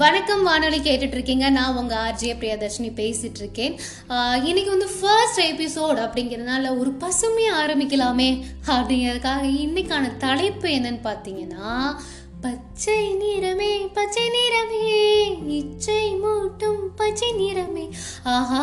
வணக்கம் வானொலி கேட்டுட்டு இருக்கீங்க நான் உங்க ஆர்ஜே பிரியதர்ஷினி பேசிட்டு இருக்கேன் இன்னைக்கு வந்து ஃபர்ஸ்ட் எபிசோட் அப்படிங்கிறதுனால ஒரு பசுமையை ஆரம்பிக்கலாமே அப்படிங்கிறதுக்காக இன்னைக்கான தலைப்பு என்னன்னு பார்த்தீங்கன்னா பச்சை நிறமே பச்சை நிறமே இச்சை மூட்டும் பச்சை நிறமே. ஆஹா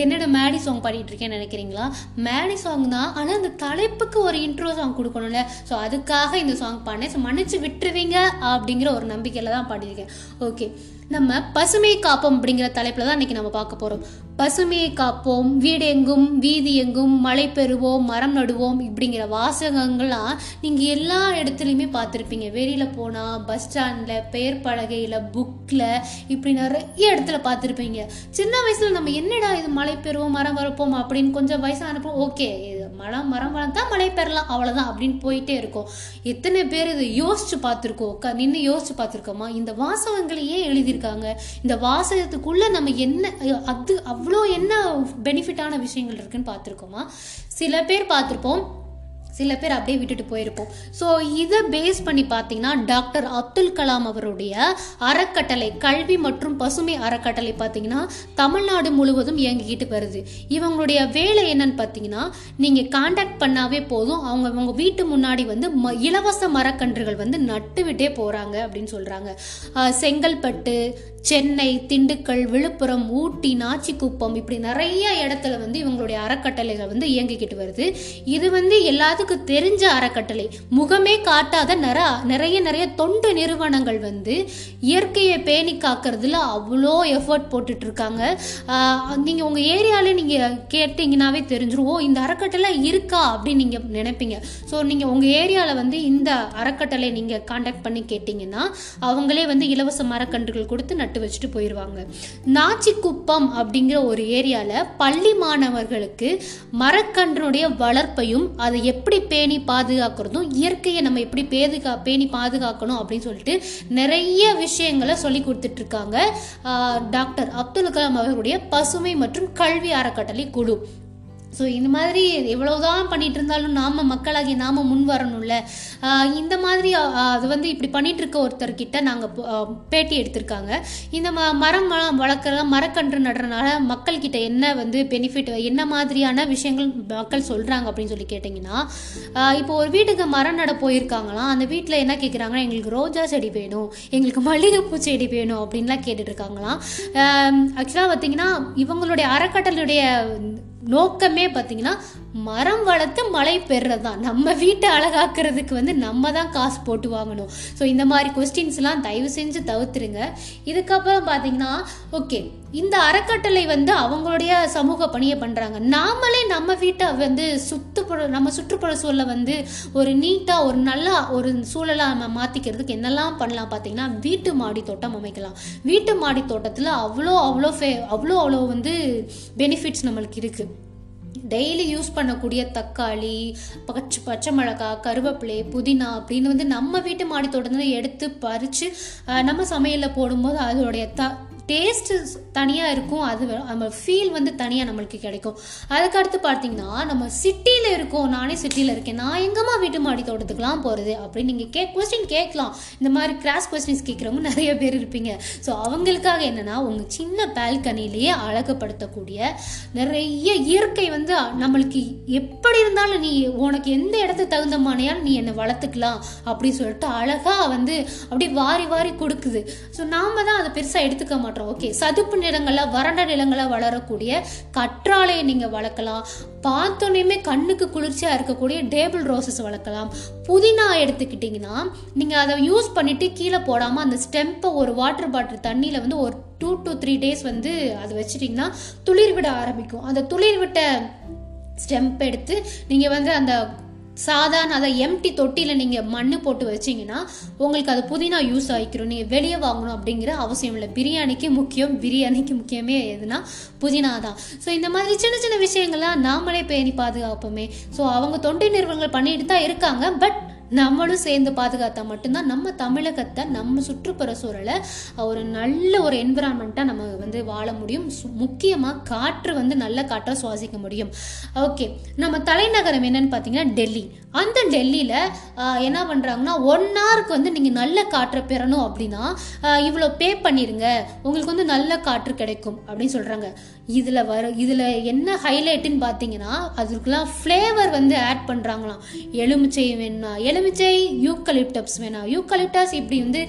என்னோட மேடி சாங் பாடிட்டு இருக்கேன்னு நினைக்கிறீங்களா? மேடி சாங் தான் ஆனால் அந்த தலைப்புக்கு ஒரு இன்ட்ரோ சாங் கொடுக்கணும்ல. ஸோ அதுக்காக இந்த சாங் பாடினேன். ஸோ மன்னிச்சு விட்டுருவீங்க அப்படிங்கிற ஒரு நம்பிக்கையில் தான் பாடியிருக்கேன். ஓகே நம்ம பசுமை காப்போம் அப்படிங்கிற தலைப்பில் தான் இன்றைக்கி நம்ம பார்க்க போகிறோம் பசுமையை காப்போம் வீடு எங்கும் வீதி எங்கும் மழை பெறுவோம் மரம் நடுவோம் இப்படிங்கிற வாசகங்கள்லாம் நீங்கள் எல்லா இடத்துலையுமே பார்த்துருப்பீங்க. வெளியில் போனால் பஸ் ஸ்டாண்டில் பெயர் பலகையில் புக்கில் இப்படி நிறைய இடத்துல பார்த்துருப்பீங்க. சின்ன வயசில் நம்ம என்னடா இது மழை பெறுவோம் மரம் வரப்போம் அப்படின்னு கொஞ்சம் வயசானப்போ ஓகே மரம் மரம் வளர்ந்தா மழை பெறலாம் அவ்வளோதான் அப்படின்னு போயிட்டே இருக்கும். எத்தனை பேர் இதை யோசிச்சு பார்த்துருக்கோம்? உட்கா நின்று யோசிச்சு பார்த்துருக்கோமா? இந்த வாசகங்களை ஏன் எழுதியிருக்காங்க? இந்த வாசகத்துக்குள்ள நம்ம என்ன அது அவ்வளோ என்ன பெனிஃபிட்டான விஷயங்கள் இருக்குன்னு பார்த்துருக்கோமா? சில பேர் பார்த்துருப்போம் சில பேர் அப்படியே விட்டுட்டு போயிருப்போம். ஸோ இதை பேஸ் பண்ணி பார்த்தீங்கன்னா டாக்டர் அப்துல் கலாம் அவருடைய அறக்கட்டளை கல்வி மற்றும் பசுமை அறக்கட்டளை பார்த்தீங்கன்னா தமிழ்நாடு முழுவதும் இயங்கிக்கிட்டு வருது. இவங்களுடைய வேலை என்னன்னு பார்த்தீங்கன்னா நீங்கள் காண்டாக்ட் பண்ணாவே போதும். அவங்க அவங்க வீட்டு முன்னாடி வந்து ம இலவச மரக்கன்றுகள் வந்து நட்டு விட்டே போகிறாங்க அப்படின்னு சொல்கிறாங்க செங்கல்பட்டு சென்னை திண்டுக்கல் விழுப்புரம் ஊட்டி நாச்சிக்குப்பம் இப்படி நிறைய இடத்துல வந்து இவங்களுடைய அறக்கட்டளைகள் வந்து இயங்கிக்கிட்டு வருது. இது வந்து எல்லாத்துக்கும் தெரிஞ்ச அறக்கட்டளை. முகமே காட்டாத நிற நிறைய நிறைய தொண்டு நிறுவனங்கள் வந்து இயற்கையை பேணி காக்கிறதுல அவ்வளோ எஃபர்ட் போட்டுட்டு இருக்காங்க நீங்கள் உங்கள் ஏரியாவிலே நீங்கள் கேட்டிங்கனாவே தெரிஞ்சிருவோம் இந்த அறக்கட்டளை இருக்கா அப்படின்னு நீங்கள் நினைப்பீங்க. ஸோ நீங்கள் உங்கள் ஏரியாவில் வந்து இந்த அறக்கட்டளை நீங்கள் காண்டாக்ட் பண்ணி கேட்டிங்கன்னா அவங்களே வந்து இலவச மரக்கன்றுகள் கொடுத்து நட்டு வச்சுட்டு போயிடுவாங்க நாச்சிக்குப்பம் அப்படிங்கிற ஒரு ஏரியாவில் பள்ளி மாணவர்களுக்கு மரக்கன்றுடைய வளர்ப்பையும் அதை எப்படி பேணி பாதுகாக்கிறதும் இயற்கையை நம்ம எப்படி பேதுகா பேணி பாதுகாக்கணும் அப்படின்னு சொல்லிட்டு நிறைய விஷயங்களை சொல்லி கொடுத்துட்டு இருக்காங்க ஆஹ் டாக்டர் அப்துல் கலாம் அவர்களுடைய பசுமை மற்றும் கல்வி அறக்கட்டளை குழு. ஸோ இந்த மாதிரி எவ்வளவுதான் பண்ணிட்டு இருந்தாலும் நாம மக்களாகி நாம முன் வரணும்ல இந்த மாதிரி அது வந்து இப்படி பண்ணிட்டு இருக்க ஒருத்தர்கிட்ட நாங்கள் பேட்டி எடுத்திருக்காங்க. இந்த ம மரம் வளர்க்குற மரக்கன்று நடுறதுனால மக்கள்கிட்ட என்ன வந்து பெனிஃபிட் என்ன மாதிரியான விஷயங்கள் மக்கள் சொல்றாங்க அப்படின்னு சொல்லி கேட்டிங்கன்னா இப்போ ஒரு வீட்டுக்கு மரம் நட போயிருக்காங்களாம். அந்த வீட்டில் என்ன கேட்குறாங்கன்னா எங்களுக்கு ரோஜா செடி வேணும் எங்களுக்கு மல்லிகைப்பூ செடி வேணும் அப்படின்லாம் கேட்டுட்டு இருக்காங்களாம். ஆக்சுவலாக பார்த்தீங்கன்னா இவங்களுடைய அறக்கட்டளையுடைய நோக்கமே பார்த்தீங்கன்னா மரம் வளர்த்து மழை பெறுறது தான் நம்ம வீட்டை அழகாக்குறதுக்கு வந்து நம்ம தான் காசு போட்டு வாங்கணும். ஸோ இந்த மாதிரி கொஸ்டின்ஸ்லாம் தயவு செஞ்சு தவிர்த்துருங்க. இதுக்கப்புறம் பார்த்தீங்கன்னா ஓகே இந்த அறக்கட்டளை வந்து அவங்களுடைய சமூக பணியை பண்ணுறாங்க நாமளே நம்ம வீட்டை வந்து சுற்றுப்புற நம்ம சுற்றுப்புற சூழலை வந்து ஒரு நீட்டாக ஒரு நல்லா ஒரு சூழலாக நம்ம மாற்றிக்கிறதுக்கு என்னெல்லாம் பண்ணலாம் பார்த்தீங்கன்னா வீட்டு மாடி தோட்டம் அமைக்கலாம். வீட்டு மாடி தோட்டத்தில் அவ்வளோ அவ்வளோ ஃபே அவ்வளோ அவ்வளோ வந்து பெனிஃபிட்ஸ் நம்மளுக்கு இருக்குது டெய்லி யூஸ் பண்ணக்கூடிய தக்காளி பச்சை பச்சை மிளகாய் கருவேப்பிலை புதினா அப்படின்னு வந்து நம்ம வீட்டு மாடி தோட்டத்தில் எடுத்து பறித்து நம்ம சமையலில் போடும்போது அதோடைய த டேஸ்ட்டு தனியாக இருக்கும். அது நம்ம ஃபீல் வந்து தனியாக நம்மளுக்கு கிடைக்கும். அதுக்கடுத்து பார்த்தீங்கன்னா நம்ம சிட்டியில் இருக்கோம். நானே சிட்டியில் இருக்கேன். நான் எங்கம்மா வீட்டு மாடி தோட்டத்துக்குலாம் போகிறது அப்படின்னு நீங்கள் கே கொஸ்டின் கேட்கலாம். இந்த மாதிரி கிராஸ் கொஸ்டின்ஸ் கேட்குறவங்க நிறைய பேர் இருப்பீங்க. ஸோ அவங்களுக்காக என்னென்னா உங்கள் சின்ன பால்கனிலேயே அழகுப்படுத்தக்கூடிய நிறைய இயற்கை வந்து நம்மளுக்கு எப்படி இருந்தாலும் நீ உனக்கு எந்த இடத்துக்கு தகுந்த மானையாலும் நீ என்னை வளர்த்துக்கலாம் அப்படின்னு சொல்லிட்டு அழகாக வந்து அப்படியே வாரி வாரி கொடுக்குது. ஸோ நாம் தான் அதை பெருசாக எடுத்துக்க மாட்டோம். ஓகே சதுப்பு நிலங்களில் வறண்ட நிலங்களில் வளரக்கூடிய கற்றாழையை நீங்கள் வளர்க்கலாம். பார்த்தோன்னே கண்ணுக்கு குளிர்ச்சியாக இருக்கக்கூடிய டேபிள் ரோசஸ் வளர்க்கலாம். புதினா எடுத்துக்கிட்டிங்கன்னா நீங்கள் அதை யூஸ் பண்ணிவிட்டு கீழே போடாமல் அந்த ஸ்டெம்பை ஒரு வாட்டர் பாட்டில் தண்ணியில் வந்து ஒரு டூ டு த்ரீ டேஸ் வந்து அது வச்சிட்டிங்கன்னா துளிர் விட ஆரம்பிக்கும். அந்த துளிர் விட்ட ஸ்டெம்ப் எடுத்து நீங்கள் வந்து அந்த சாதாரண அதை எம்டி தொட்டியில் நீங்கள் மண் போட்டு வச்சீங்கன்னா உங்களுக்கு அது புதினா யூஸ் ஆகிக்கிறோம் நீங்கள் வெளியே வாங்கணும் அப்படிங்கிற அவசியம் இல்லை. பிரியாணிக்கு முக்கியம் பிரியாணிக்கு முக்கியமே எதுனா புதினா தான். ஸோ இந்த மாதிரி சின்ன சின்ன விஷயங்கள்லாம் நாமளே பேணி பாதுகாப்போமே. ஸோ அவங்க தொண்டு நிறுவனங்கள் பண்ணிட்டு தான் இருக்காங்க. பட் நம்மளும் சேர்ந்து பாதுகாத்தா மட்டும்தான் நம்ம தமிழகத்தை நம்ம சுற்றுப்புற சூழலை ஒரு நல்ல ஒரு என்விரான்மெண்ட்டாக நம்ம வந்து வாழ முடியும். முக்கியமாக காற்று வந்து நல்ல காற்றை சுவாசிக்க முடியும். ஓகே நம்ம தலைநகரம் என்னன்னு பார்த்தீங்கன்னா டெல்லி. அந்த டெல்லியில் என்ன பண்ணுறாங்கன்னா ஒன் ஹவருக்கு வந்து நீங்கள் நல்ல காற்றை பெறணும் அப்படின்னா இவ்வளோ பே பண்ணிடுங்க உங்களுக்கு வந்து நல்ல காற்று கிடைக்கும் அப்படின்னு சொல்கிறாங்க இதில் வர இதில் என்ன ஹைலைட்டுன்னு பார்த்தீங்கன்னா அதுக்கெலாம் ஃப்ளேவர் வந்து ஆட் பண்ணுறாங்களாம் எலுமிச்சை வேணும்னா எலுமிச்சை யூக்கலிப்டப்ஸ் வேணாம். யூக்கலிப்டஸ் இப்படி வந்து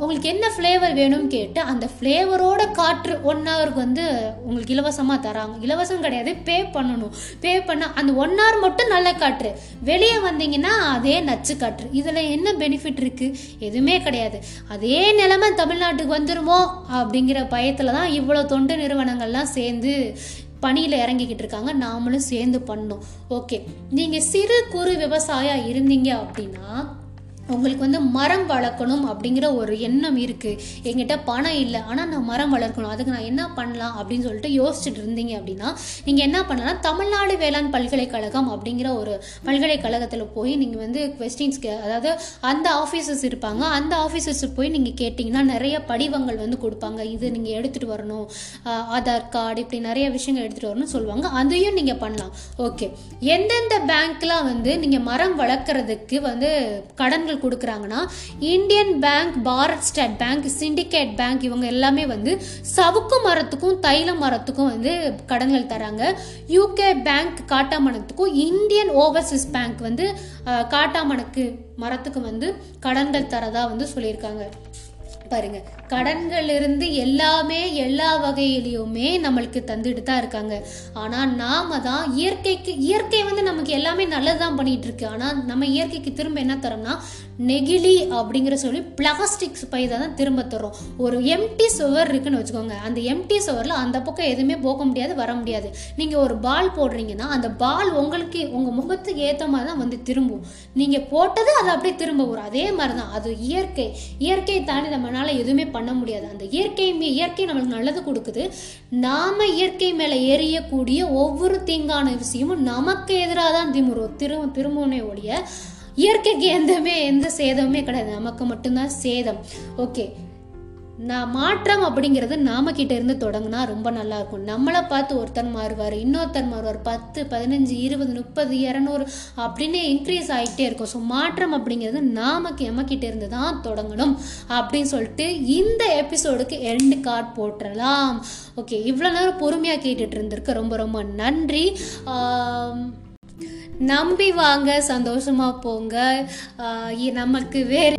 உங்களுக்கு என்ன ஃப்ளேவர் வேணும்னு கேட்டு அந்த ஃப்ளேவரோட காற்று ஒன் ஹவருக்கு வந்து உங்களுக்கு இலவசமாக தராங்க. இலவசம் கிடையாது பே பண்ணணும். பே பண்ண அந்த ஒன் ஹவர் மட்டும் நல்ல காற்று. வெளியே வந்தீங்கன்னா அதே நச்சு காற்று. இதில் என்ன பெனிஃபிட் இருக்குது எதுவுமே கிடையாது. அதே நிலைமை தமிழ்நாட்டுக்கு வந்துருமோ அப்படிங்கிற பயத்தில் தான் இவ்வளோ தொண்டு நிறுவனங்கள்லாம் சேர்ந்து பணியில் இறங்கிக்கிட்டு இருக்காங்க. நாமளும் சேர்ந்து பண்ணோம் ஓகே நீங்கள் சிறு குறு விவசாயம் இருந்தீங்க அப்படின்னா உங்களுக்கு வந்து மரம் வளர்க்கணும் அப்படிங்கிற ஒரு எண்ணம் இருக்குது எங்கிட்ட பணம் இல்லை. ஆனால் நான் மரம் வளர்க்கணும். அதுக்கு நான் என்ன பண்ணலாம் அப்படின்னு சொல்லிட்டு யோசிச்சுட்டு இருந்தீங்க அப்படின்னா நீங்கள் என்ன பண்ணலாம்? தமிழ்நாடு வேளாண் பல்கலைக்கழகம் அப்படிங்கிற ஒரு பல்கலைக்கழகத்தில் போய் நீங்கள் வந்து கொஸ்டின்ஸ்க்கு அதாவது அந்த ஆஃபீஸர்ஸ் இருப்பாங்க. அந்த ஆஃபீஸர்ஸ் போய் நீங்கள் கேட்டிங்கன்னா நிறைய படிவங்கள் வந்து கொடுப்பாங்க. இது நீங்கள் எடுத்துகிட்டு வரணும். ஆதார் கார்டு இப்படி நிறைய விஷயங்கள் எடுத்துகிட்டு வரணும்னு சொல்லுவாங்க. அதையும் நீங்கள் பண்ணலாம். ஓகே. எந்தெந்த பேங்க்லாம் வந்து நீங்கள் மரம் வளர்க்குறதுக்கு வந்து கடன்கள் கொடுக்குறாங்கன்னா Indian bank Bharat state bank Syndicate bank இவங்க எல்லாமே வந்து சவுக்கு மரத்துக்கும் தைல மரத்துக்கும் வந்து கடன்கள் தராங்க யூகே பேங்க் காட்டாமணத்துக்கும் இந்தியன் ஓவர்சீஸ் பேங்க் வந்து காட்டாமணக்கு மரத்துக்கு வந்து கடன்கள் தரதா வந்து சொல்லியிருக்காங்க. பாருங்க. கடன்களிலிருந்து எல்லாமே எல்லா வகையிலையுமே நம்மளுக்கு தந்துட்டு தான் இருக்காங்க. ஆனால் நாம தான் இயற்கைக்கு இயற்கை வந்து நமக்கு எல்லாமே நல்லதுதான் பண்ணிட்டு இருக்கு ஆனால் நம்ம இயற்கைக்கு திரும்ப என்ன தரோம்னா நெகிழி அப்படிங்கிற சொல்லி பிளாஸ்டிக் பை தான் திரும்ப தரோம் ஒரு எம்டி சுவர் இருக்குன்னு வச்சுக்கோங்க. அந்த எம்டி சுவரில் அந்த பக்கம் எதுவுமே போக முடியாது வர முடியாது. நீங்கள் ஒரு பால் போடுறீங்கன்னா அந்த பால் உங்களுக்கு உங்கள் முகத்துக்கு ஏற்ற மாதிரி தான் வந்து திரும்பும். நீங்கள் போட்டது அது அப்படியே திரும்ப வரும். அதே மாதிரி தான் அது இயற்கை. இயற்கையை தாண்டி நம்மளால எதுவுமே பண்ண பண்ண முடியாது. அந்த இயற்கை இயற்கை நம்மளுக்கு நல்லது கொடுக்குது. நாம இயற்கை மேலே எரியக்கூடிய ஒவ்வொரு தீங்கான விஷயமும் நமக்கு எதிராக தான் திமுரு திரும திருமுனையோடைய ஒழிய இயற்கைக்கு எந்தமே எந்த சேதமுமே கிடையாது. நமக்கு மட்டும்தான் சேதம். ஓகே நான் மாற்றம் அப்படிங்கிறது நாம கிட்ட இருந்து தொடங்கினா ரொம்ப நல்லா இருக்கும் நம்மளை பார்த்து ஒருத்தர் மாறுவார் இன்னொருத்தர் மாறுவார் பத்து பதினஞ்சு இருபது முப்பது இரநூறு அப்படின்னு இன்க்ரீஸ் ஆகிட்டே இருக்கும். ஸோ மாற்றம் அப்படிங்கிறது நாமக்கு நம்ம கிட்ட இருந்து தான் தொடங்கணும் அப்படின்னு சொல்லிட்டு இந்த எபிசோடுக்கு எண்டு கார்டு போட்டுறலாம். ஓகே இவ்வளோ நேரம் பொறுமையாக கேட்டுட்டு இருந்திருக்கு. ரொம்ப ரொம்ப நன்றி. நம்பி வாங்க சந்தோஷமாக போங்க. நமக்கு வேறு